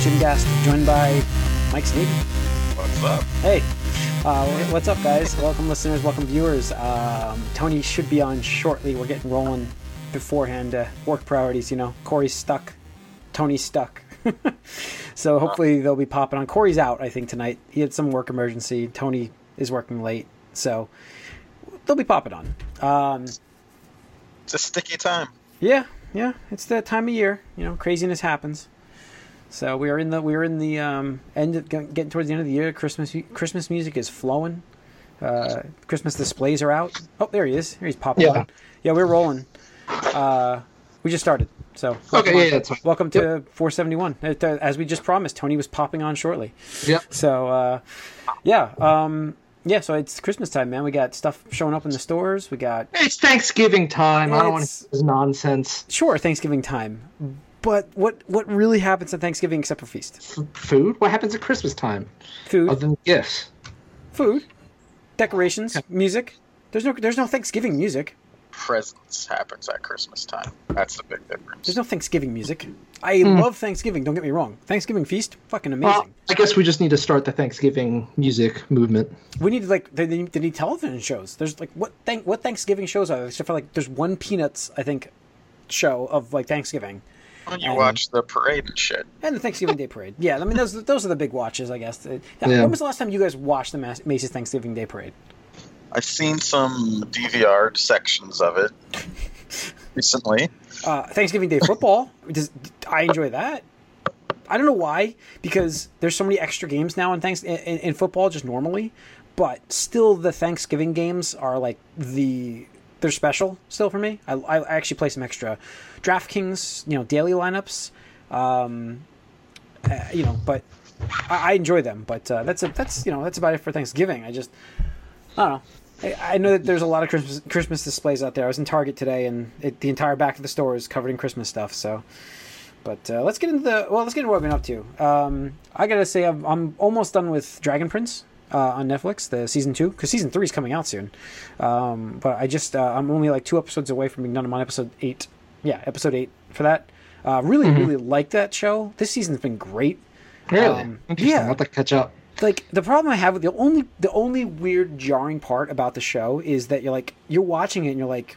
Jim Gast, joined by Mike Sneeden. What's up? Hey, uh, what's up, guys? Welcome, listeners. Welcome, viewers. Um, Tony should be on shortly. We're getting rolling beforehand. Uh, work priorities, you know. Corey's stuck. Tony's stuck. so hopefully they'll be popping on. Corey's out, I think, tonight. He had some work emergency. Tony is working late, so they'll be popping on. Um, It's a sticky time. yeah, yeah, it's that time of year. You know, craziness happens. So we are in the we are in the um, end of, getting towards the end of the year. Christmas Christmas music is flowing. Uh, Christmas displays are out. Oh, there he is. Here he's popping. Yeah. on. yeah, we're rolling. Uh, we just started. So welcome Okay, yeah, yeah, that's fine. Welcome to 471. Uh, As we just promised, Tony was popping on shortly. Yep. So uh, yeah, um, yeah. So it's Christmas time, man. We got stuff showing up in the stores. We got It's Thanksgiving time. I don't want to this nonsense. sure Thanksgiving time, but what what really happens at Thanksgiving except for feast? F- food? What happens at Christmas time? Food, Other than gifts. food, decorations, music. There's no there's no Thanksgiving music. Presents happens at Christmas time. That's the big difference. There's no Thanksgiving music. I hmm. love Thanksgiving. Don't get me wrong. Thanksgiving feast, fucking amazing. Well, I guess we just need to start the Thanksgiving music movement. we need like they, they they need television shows. There's like what thank what Thanksgiving shows are there? Except for like there's one Peanuts I think show of like Thanksgiving Well, you and- watch the parade and shit. and the Thanksgiving Day Parade. Yeah, I mean those those are the big watches I guess. Uh, Yeah. When was the last time you guys watched the Macy's Thanksgiving Day Parade? I've seen some DVR sections of it recently. Uh, Thanksgiving Day football. Does, I enjoy that. I don't know why, because there's so many extra games now in thanks in, in football just normally, but still the Thanksgiving games are like the they're special still for me. I, I actually play some extra DraftKings, you know, daily lineups, um, uh, you know, but I, I enjoy them. But uh, that's a, that's you know that's about it for Thanksgiving. I just I don't know. I, know that there's a lot of Christmas Christmas displays out there. I was in Target today, and it, the entire back of the store is covered in Christmas stuff. So, but uh, let's get into the well. Let's get into what I've been up to. Um, I gotta say, I'm, I'm almost done with Dragon Prince uh, on Netflix, the season two, because season three is coming out soon. Um, but I just uh, I'm only like two episodes away from being done. I'm on episode eight. Yeah, episode eight for that. Uh, really, really like that show. This season's been great. Really? Um, yeah. I'll have to catch up. like the problem I have with the only the only weird jarring part about the show is that you're like you're watching it and you're like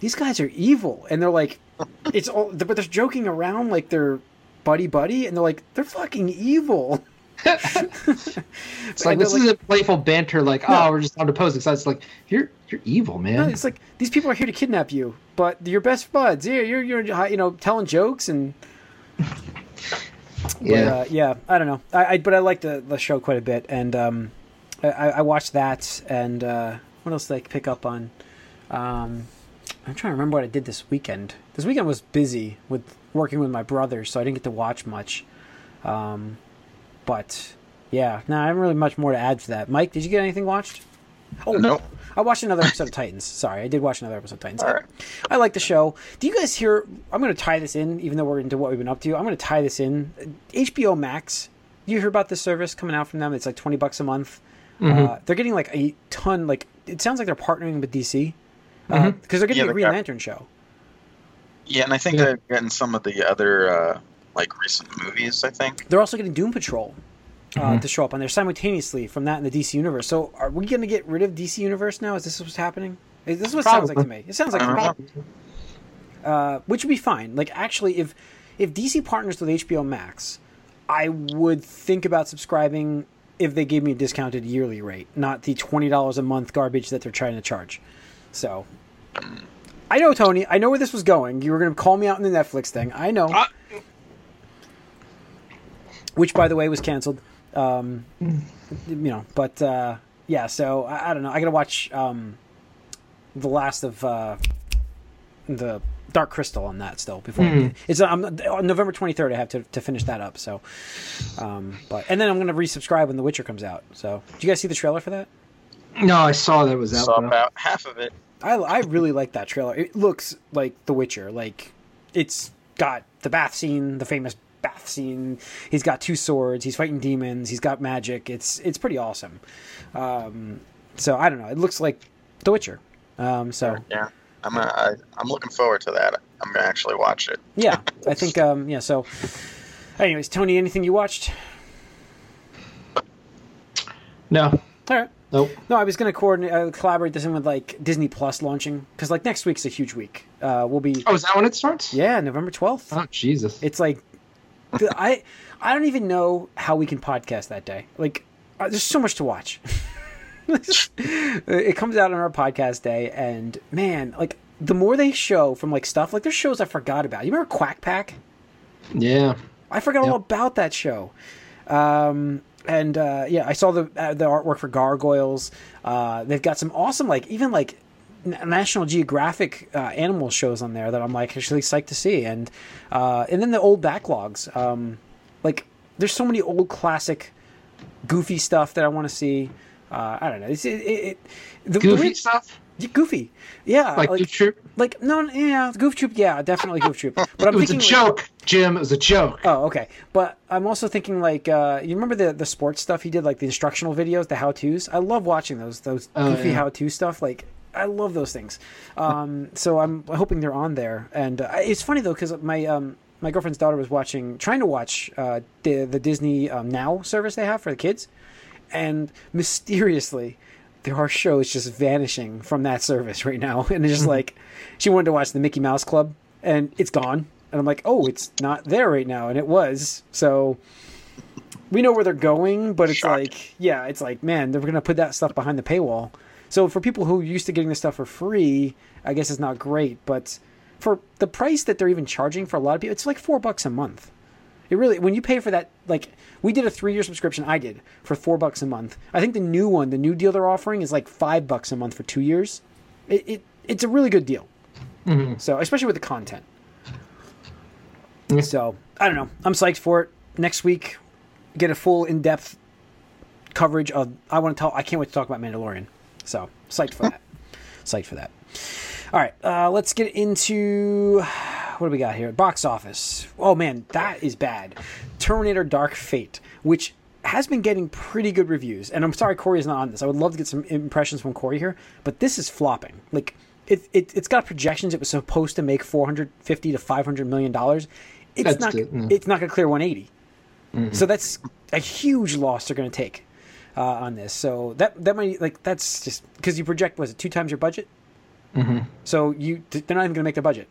these guys are evil and they're like it's all but they're joking around like they're buddy buddy and they're like they're fucking evil. It's like this is a playful banter. Like, oh, we're just on opposing sides. It's like you're you're evil, man. it's like these people are here to kidnap you, but you're best buds. Yeah, you're you're you know telling jokes and yeah. But, uh, yeah, I don't know. I, I but I like the the show quite a bit, and um, I, I watched that. And uh, what else did I pick up on? Um, I'm trying to remember what I did this weekend. This weekend was busy with working with my brother, so I didn't get to watch much. Um, but yeah, no, I haven't really much more to add to that. Mike, did you get anything watched? Oh no. I watched another episode of Titans. Sorry, I did watch another episode of Titans. All right. I like the show. Do you guys hear? I'm going to tie this in, even though we're into what we've been up to. I'm going to tie this in. HBO Max. You hear about this service coming out from them? It's like 20 bucks a month. Uh, they're getting like a ton. Like it sounds like they're partnering with DC because they're getting Yeah, a Green got- Lantern show. Yeah, and I think Yeah. they're getting some of the other uh, like recent movies. I think. They're also getting Doom Patrol uh, to show up on there simultaneously from that in the DC universe. So are we going to get rid of DC universe now? Is this what's happening? This is what it sounds like to me. It sounds like I to don't me. know. uh, which would be fine. Like actually, if if DC partners with HBO Max, I would think about subscribing if they gave me a discounted yearly rate, not the twenty dollars a month garbage that they're trying to charge. So, I know Tony. I know where this was going. You were going to call me out in the Netflix thing. I know. Which, by the way, was canceled. Um, you know, but uh, yeah. So I, I don't know. I got to watch um, the last of uh, the Dark Crystal on that still before I, it's um, on November 23rd. I have to, to finish that up. So, um, but and then I'm going to resubscribe when The Witcher comes out. So, do you guys see the trailer for that? No, I saw that was out. Saw about half of it. I I really like that trailer. It looks like The Witcher. Like it's got the bath scene, the famous bath scene. He's got two swords. He's fighting demons. He's got magic. It's it's pretty awesome. Um, so I don't know. It looks like The Witcher. Um, so Yeah, I'm. Uh, I, I'm looking forward to that. I'm gonna actually watch it. yeah, I think um, yeah. So Anyways, Tony, anything you watched? No. All right. Nope. No, I was going to coordinate, uh, collaborate this in with like Disney Plus launching because like next week's a huge week. Uh, we'll be Oh, is that when it starts? yeah November twelfth. Oh, Jesus. It's like the, I I don't even know how we can podcast that day. Like uh, there's so much to watch. it comes out on our podcast day, and man, like the more they show from like stuff like there's shows I forgot about. You remember Quack Pack? yeah. I forgot all about that show. Um, and uh, yeah, I saw the uh, the artwork for Gargoyles. Uh, they've got some awesome, like even like National Geographic uh, animal shows on there that I'm like actually psyched to see. And uh, and then the old backlogs. Um, like there's so many old classic, goofy stuff that I want to see. Uh, I don't know. It's, it, it, the, the Goofy way- stuff? Goofy. Yeah, Like, like Goof Troop? like no, yeah, Goof Troop. Yeah, definitely Goof Troop. But I'm It was a thinking like- joke, Jim. It was a joke. Oh, okay. But I'm also thinking like uh, you remember the the sports stuff he did, like the instructional videos, the how tos. I love watching those those Oh, goofy yeah. how to stuff. Like I love those things. Um, so I'm hoping they're on there. And uh, it's funny though because my um, my girlfriend's daughter was watching, trying to watch uh, the the Disney um, Now service they have for the kids, and mysteriously. There are shows just vanishing from that service right now, and it's just like she wanted to watch the Mickey Mouse Club, and it's gone. And I'm like, oh, it's not there right now, and it was. So we know where they're going, but it's like, yeah, it's like, man, they're gonna put that stuff behind the paywall. So for people who are used to getting this stuff for free, I guess it's not great. But for the price that they're even charging for a lot of people, it's like four bucks a month. It really, when you pay for that, like we did a three-year subscription. I did for four bucks a month. I think the new one, the new deal they're offering, is like five bucks a month for two years. It, it it's a really good deal. Mm-hmm. So especially with the content. Yeah. So I don't know. I'm psyched for it. Next week, get a full in-depth coverage of. I want to tell. I can't wait to talk about Mandalorian. So psyched for that. psyched for that. All right, uh, let's get into what do we got here? Box office. Oh man, that is bad. Terminator: Dark Fate, which has been getting pretty good reviews, and I'm sorry Corey is not on this. I would love to get some impressions from Corey here, but this is flopping. Like it, it it's got projections. It was supposed to make 450 to 500 million dollars. It's That's not. mm. It's not going to clear 180. So that's a huge loss they're going to take uh, on this. So that that might like that's just because you project was it two times your budget. Mm-hmm. So you they're not even going to make the budget.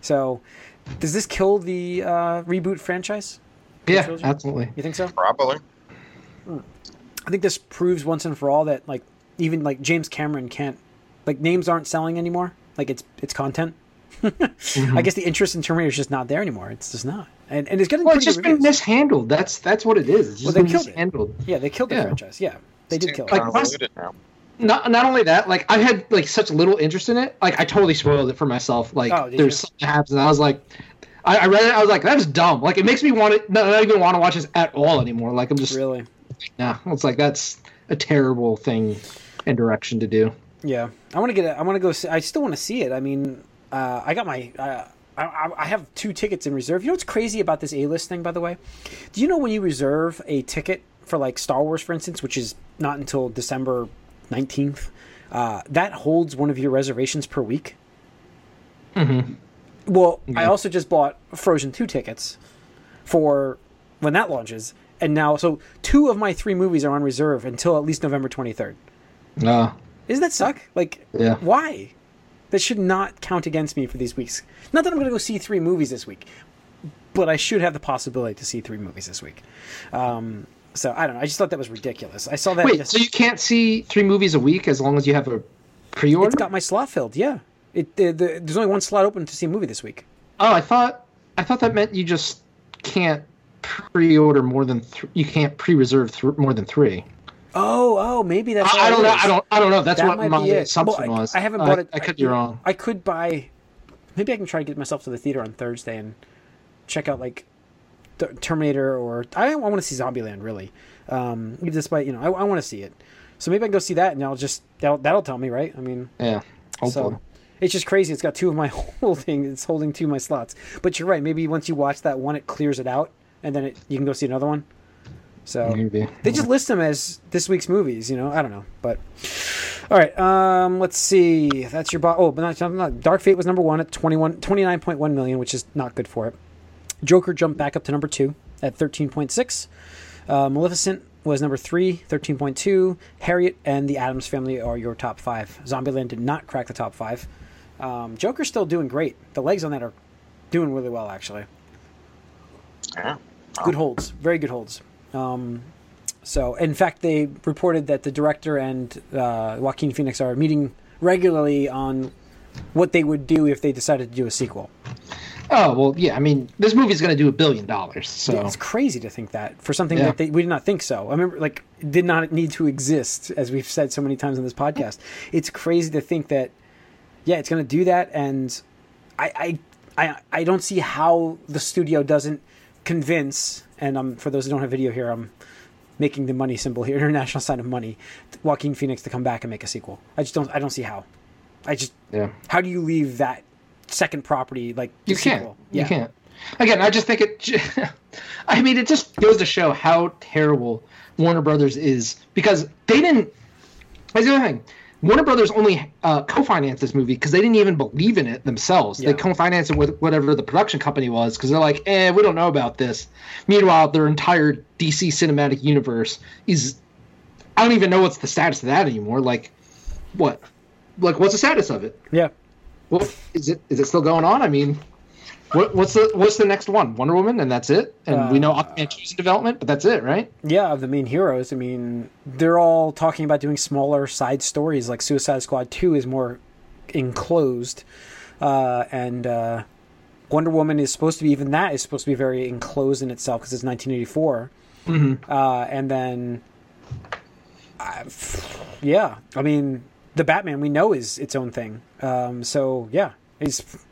So does this kill the uh, reboot franchise? Yeah, absolutely. You think so? Probably. I think this proves once and for all that like even like James Cameron can't like names aren't selling anymore. Like it's it's content. Mm-hmm. I guess the interest in Terminator is just not there anymore. It's just not, and and it's getting Well, it's just good been reviews. mishandled. That's that's what it is. It's just they been killed it. yeah, they killed the Yeah. franchise. Yeah, they did kill it. Like, convoluted. Not not only that, like I had like such little interest in it. Like I totally spoiled it for myself. Like Oh, there's you? something that happens, and I was like, I, I read it. I was like, that's dumb. Like it makes me want to not, not even want to watch this at all anymore. Like I'm just really. yeah. It's like that's a terrible thing and direction to do. Yeah, I want to get. it. I want to go. See, I still want to see it. I mean, uh, I got my. Uh, I, I have two tickets in reserve. You know what's crazy about this A list thing, by the way? Do you know when you reserve a ticket for like Star Wars, for instance, which is not until December nineteenth, uh, that holds one of your reservations per week. Mhm. Well, I also just bought Frozen two tickets for when that launches, and now so two of my three movies are on reserve until at least November twenty third. Uh, Isn't that suck? Like, Yeah. why? That should not count against me for these weeks. Not that I'm going to go see three movies this week, but I should have the possibility to see three movies this week. Um, so I don't know. I just thought that was ridiculous. I saw that. wait, just- so you can't see three movies a week as long as you have a pre-order? it's got my slot filled. Yeah, it the, the, there's only one slot open to see a movie this week. Oh, I thought I thought that meant you just can't pre-order more than th- you can't pre-reserve th- more than three. Oh, oh, maybe that's. I, I don't know. I don't. I don't know. That's That what my assumption Well, I- was. I haven't bought it. I could be wrong. I could buy. Maybe I can try to get myself to the theater on Thursday and check out like Terminator or I, I want to see Zombieland really. Um, despite you know I, I want to see it, so maybe I can go see that and I'll just that'll, that'll tell me right. I mean, Yeah. Hopefully. so it's just crazy. It's got two of my holding. It's holding two of my slots. But you're right. Maybe once you watch that one, it clears it out, and then it, you can go see another one. So Maybe. they just list them as this week's movies, you know. I don't know, but all right. Um, let's see. That's your bo- oh, but not, not Dark Fate was number one at 21, 29.1 million, which is not good for it. Joker jumped back up to number two at 13.6. Uh, Maleficent was number three, 13.2. Harriet and the Addams Family are your top five. Zombieland did not crack the top five. Um, Joker's still doing great. The legs on that are doing really well, actually. Yeah. Good holds, very good holds. Um, so, in fact, they reported that the director and uh, Joaquin Phoenix are meeting regularly on what they would do if they decided to do a sequel. Oh well, yeah. I mean, this movie's going to do a billion dollars. So It's crazy to think that for something Yeah. that they, we did not think so. I remember, like, did not need to exist, as we've said so many times on this podcast. It's crazy to think that, yeah, it's going to do that, and I, I, I, I don't see how the studio doesn't convince. And um, for those who don't have video here, I'm making the money symbol here, international sign of money, Joaquin Phoenix to come back and make a sequel. I just don't, I don't see how. I just, yeah, how do you leave that second property like you can't. sequel? You can't. Again, I just think it. I mean, it just goes to show how terrible Warner Brothers is because they didn't. That's the other thing. Warner Brothers only uh, co-financed this movie because they didn't even believe in it themselves. Yeah. They co-financed it with whatever the production company was because they're like, "eh, we don't know about this." Meanwhile, their entire DC cinematic universe is. I don't even know what's the status of that anymore. Like, what? Like, what's the status of it? Yeah. Well, is it is it still going on? I mean, what, what's the what's the next one? Wonder Woman, and that's it. And we know Aquaman 2's in development, but that's it, right? Yeah, of the main heroes. I mean, they're all talking about doing smaller side stories. Like Suicide Squad Two is more enclosed, uh, and uh, Wonder Woman is supposed to be even that is supposed to be very enclosed in itself because it's 1984. Mm-hmm. Uh, and then, uh, yeah, I mean, the Batman we know is its own thing. Um, so yeah, it's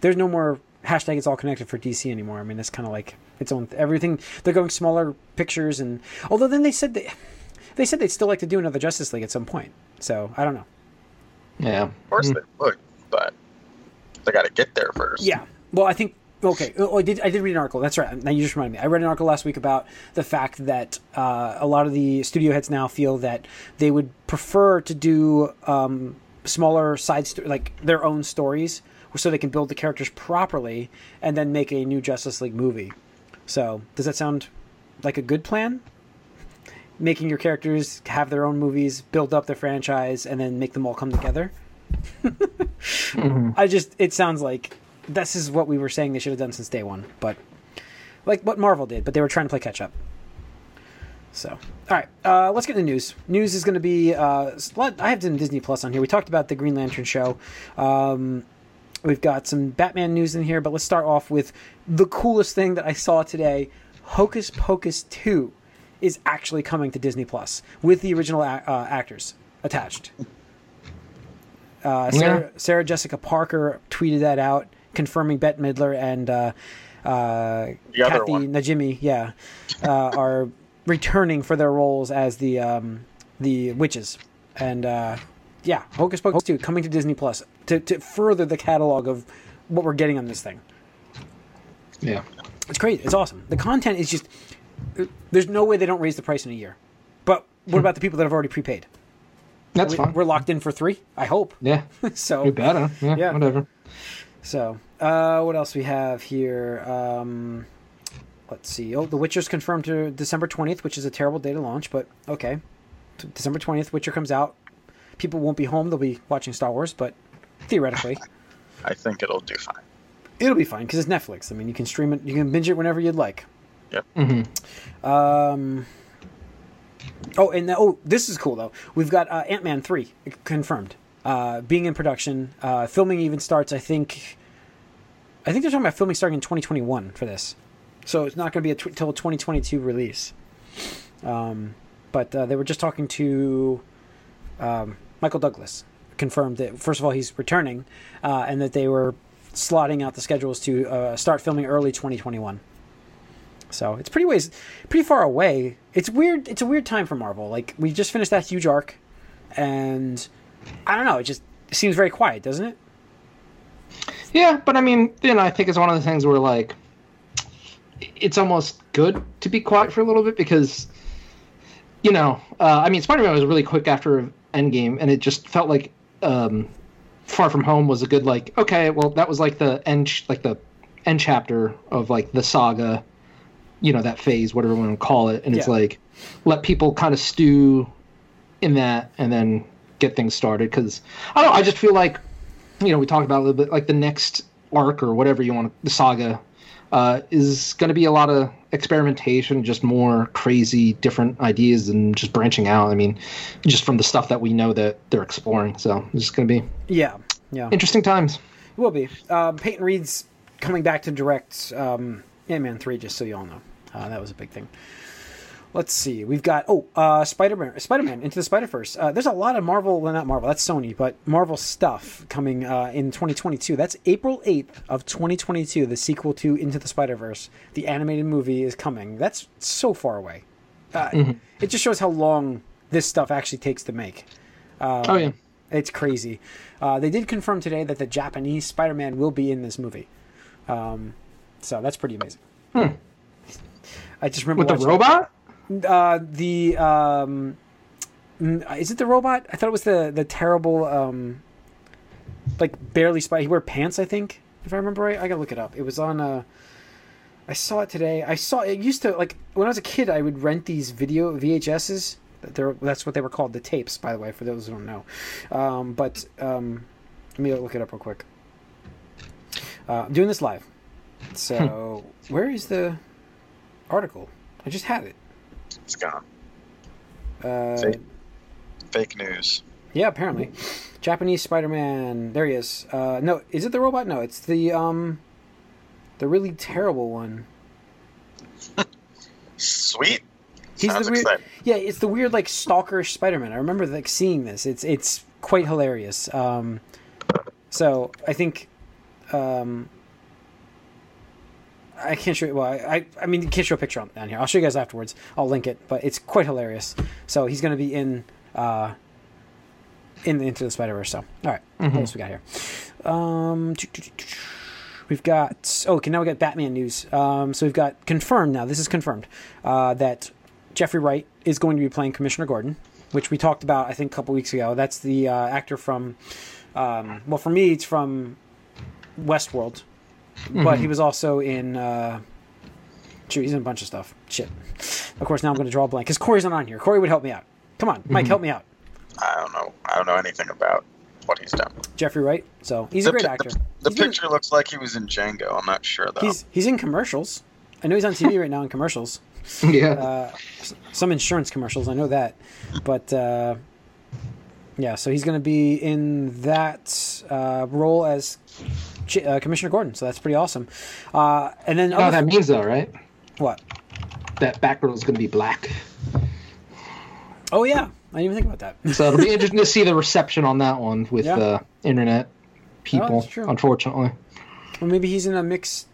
there's no more hashtag it's all connected for DC anymore. I mean, it's kind of like its own everything. They're going smaller pictures, and although then they said they they said they'd still like to do another Justice League at some point. So I don't know. Yeah. Of course they would, but they got to get there first. Yeah. Well, I think okay. Oh, I did. I did read an article. That's right. Now you just reminded me. I read an article last week about the fact that uh, a lot of the studio heads now feel that they would prefer to do um, smaller side sto- like their own stories, so they can build the characters properly and then make a new Justice League movie. So does that sound like a good plan? Making your characters have their own movies, build up the franchise, and then make them all come together. I just it sounds like this is what we were saying they should have done since day one, but like what Marvel did, but they were trying to play catch up. So, all right, uh, let's get into news. News is going to be uh, I have Disney Plus on here. We talked about the Green Lantern show. Um, we've got some Batman news in here, but let's start off with the coolest thing that I saw today: Hocus Pocus two is actually coming to Disney Plus with the original a- uh, actors attached. Uh, Sarah, Yeah. Sarah Jessica Parker tweeted that out, confirming Bette Midler and uh, uh, The Kathy one. Najimy, yeah, uh, are returning for their roles as the um, the witches, and uh, yeah, Hocus Pocus two coming to Disney Plus to to further the catalog of what we're getting on this thing. Yeah. It's great. It's awesome. The content is just. There's no way they don't raise the price in a year. But what about the people that have already prepaid? That's We, fine. we're locked in for three. I hope. yeah. so You better. Yeah. Yeah. Whatever. So, uh, what else we have here? Um, let's see. Oh, The Witcher's confirmed to December 20th, which is a terrible day to launch, but okay. December 20th, Witcher comes out. People won't be home. They'll be watching Star Wars, but theoretically, I think it'll do fine. it'll be fine because it's Netflix. I mean, you can stream it, you can binge it whenever you'd like. Yeah. Mm-hmm. Um, oh, and oh, this is cool though. We've got uh, Ant Man three confirmed, uh, being in production. Uh, filming even starts. I think. I think they're talking about filming starting in 2021 for this, so it's not going to be a tw- 2022 release. Um, but uh, they were just talking to um, Michael Douglas, confirmed that first of all he's returning, uh, and that they were slotting out the schedules to uh, start filming early 2021. So it's pretty ways, pretty far away. It's weird. It's a weird time for Marvel. Like we just finished that huge arc, and I don't know. It just seems very quiet, doesn't it? Yeah, but I mean, then I think it's one of the things where like it's almost good to be quiet for a little bit because you know, uh, I mean, Spider-Man was really quick after Endgame, and it just felt like um, Far From Home was a good like. Okay, well, that was like the end, like the end chapter of like the saga, you know that phase, whatever we want to call it, and it's like let people kind of stew in that and then get things started. Because I don't, know, I just feel like you know we talked about a little bit like the next arc or whatever you want, the saga, uh, is going to be a lot of experimentation, just more crazy, different ideas, and just branching out. I mean, just from the stuff that we know that they're exploring. So it's just going to be Yeah, yeah, interesting times. It will be. Um, Peyton Reed's coming back to direct um, Ant Man three. Just so you all know, uh, that was a big thing. Let's see. We've got oh, uh, Spider Man, Spider Man into the Spider Verse. Uh, there's a lot of Marvel, well, not Marvel, that's Sony, but Marvel stuff coming uh, in 2022. That's April 8th of 2022. The sequel to Into the Spider Verse, the animated movie, is coming. That's so far away. Uh, It just shows how long this stuff actually takes to make. oh yeah. It's crazy. Uh, they did confirm today that the Japanese Spider Man will be in this movie. Um, so that's pretty amazing. I just remember With the robot? Uh, the um, mm, is it the robot? I thought it was the the terrible um, like barely spy. He wear pants, I think, if I remember right. I gotta look it up. It was on. Uh, I saw it today. I saw it used to like when I was a kid. I would rent these video VHSs. They're, that's what they were called, the tapes, by the way, for those who don't know. Um, but um, let me look it up real quick. Uh, I'm doing this live. So where is the article? I just had it. It's gone. Uh, Fake. Fake news. Yeah, apparently. Japanese Spider-Man. There he is. Uh, no, is it the robot? No, it's the um, the really terrible one. Sweet. He's Sounds the weird. exciting. Yeah, it's the weird like stalker Spider-Man. I remember like seeing this. It's it's quite hilarious. Um, so I think, um, I can't show. You. Well, I I, mean, you can't show a picture on down here. I'll show you guys afterwards. I'll link it, but it's quite hilarious. So he's going to be in uh, in into the Spider Verse. So all right, what else we got here? Um, we've got oh, okay. Now we got Batman news. Um, so we've got confirmed now. This is confirmed uh, that Jeffrey Wright is going to be playing Commissioner Gordon, which we talked about I think a couple weeks ago. That's the uh, actor from. Um, well, for me, it's from Westworld, but he was also in. Uh, shoot, he's in a bunch of stuff. Shit. Of course, now I'm going to draw a blank because Corey's not on here. Corey would help me out. Come on, Mike, help me out. I don't know. I don't know anything about what he's done. Jeffrey Wright. So he's a great actor. The, He's been- picture looks like he was in Django. I'm not sure though. He's he's in commercials. I know he's on TV right now in commercials. Yeah. Uh, some insurance commercials. I know that, but uh, yeah. So he's going to be in that uh, role as Ch- uh, Commissioner Gordon. So that's pretty awesome. Uh, and then you know what that means, though, right? what? That Batgirl is going to be black. Oh yeah, I didn't even think about that. So it'll be interesting to see the reception on that one with Yeah. uh, internet people. that's true. unfortunately, Or maybe he's in a mix.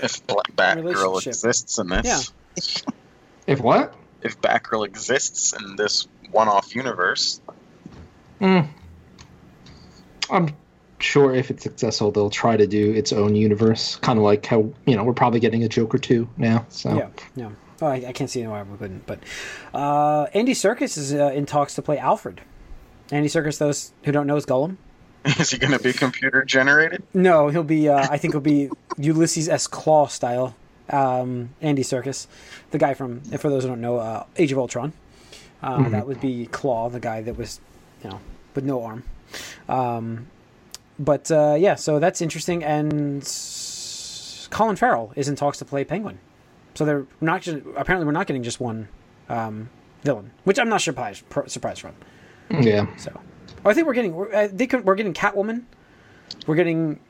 if Black Batgirl exists in this, Yeah. if what? if Batgirl exists in this one-off universe, Hmm. I'm sure if it's successful, they'll try to do its own universe, kind of like how you know we're probably getting a Joker two now. So Yeah, yeah. Oh, I, I can't see why we couldn't. But uh, Andy Serkis is uh, in talks to play Alfred. Andy Serkis, those who don't know, is Gollum. is he going to be computer generated? No, he'll be. Uh, I think he'll be Ulysses S. Klaue style. Um, Andy Serkis, the guy from, for those who don't know, uh, Age of Ultron. Uh, That would be Klaue, the guy that was, you know, with no arm. Um, but uh, yeah, so that's interesting. And Colin Farrell is in talks to play Penguin. So they're not just, apparently we're not getting just one um, villain, which I'm not surprised surprised from. yeah, So, oh, I think we're getting we're, I think we're getting Catwoman. We're getting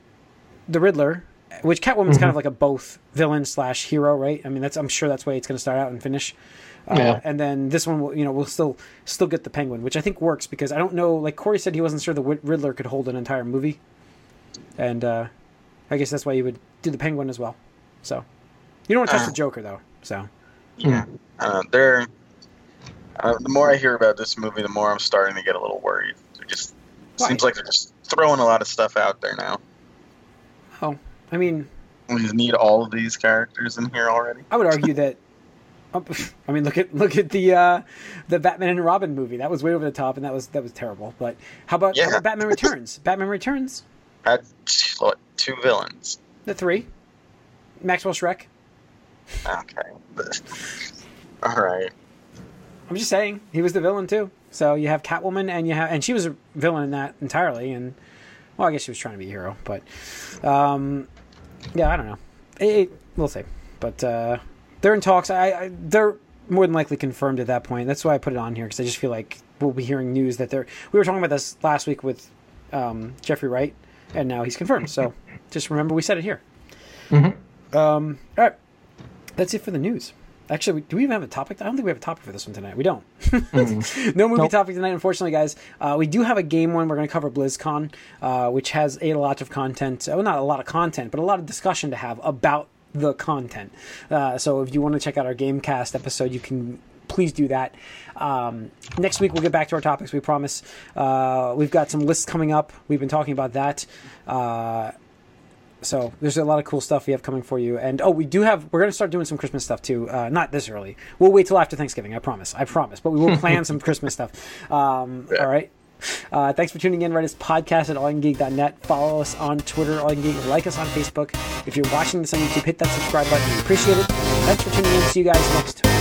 the Riddler, which Catwoman's kind of like a both villain slash hero, right? I mean, that's I'm sure that's the way it's going to start out and finish. Uh, Yeah. And then this one, will, you know, we'll still still get the Penguin, which I think works because I don't know. Like Corey said, he wasn't sure the Wid- Riddler could hold an entire movie, and uh, I guess that's why you would do the Penguin as well. So, you don't want to touch Uh. the Joker though. So, Yeah. Uh, they're. Uh, the more I hear about this movie, the more I'm starting to get a little worried. It just Why? seems like they're just throwing a lot of stuff out there now. oh, I mean, We need all of these characters in here already. I would argue that. oh, I mean, look at look at the uh, the Batman and Robin movie. That was way over the top, and that was that was terrible. But how about, how about Batman Returns? Batman Returns, Had what, two villains. the three, Maxwell Shreck. Okay. All right. I'm just saying he was the villain too. So you have Catwoman, and you have, and she was a villain in that entirely. And well, I guess she was trying to be a hero, but um, yeah, I don't know. It, it, we'll see. But uh, they're in talks. I, I they're more than likely confirmed at that point. That's why I put it on here because I just feel like we'll be hearing news that they're. We were talking about this last week with um, Jeffrey Wright, and now he's confirmed. So just remember we said it here. Mm-hmm. Um, all right, that's it for the news. Actually, do we even have a topic? I don't think we have a topic for this one tonight. We don't. no movie Nope. topic tonight, unfortunately, guys. Uh, we do have a game one. We're going to cover BlizzCon, uh, which has a lot of content. Well, not a lot of content, but a lot of discussion to have about the content. Uh, so if you want to check out our GameCast episode, you can please do that. Um, next week we'll get back to our topics. We promise. Uh, we've got some lists coming up. We've been talking about that. So there's a lot of cool stuff we have coming for you. And oh, we do have. We're going to start doing some Christmas stuff too. Uh, not this early. We'll wait till after Thanksgiving. I promise. I promise. But we will plan some Christmas stuff. Um, Yeah. All right. Uh, thanks for tuning in. Write us podcast at allyoucangeek.net. Follow us on Twitter, All You Like us on Facebook. If you're watching this on YouTube, hit that subscribe button. We appreciate it. Thanks for tuning in. See you guys next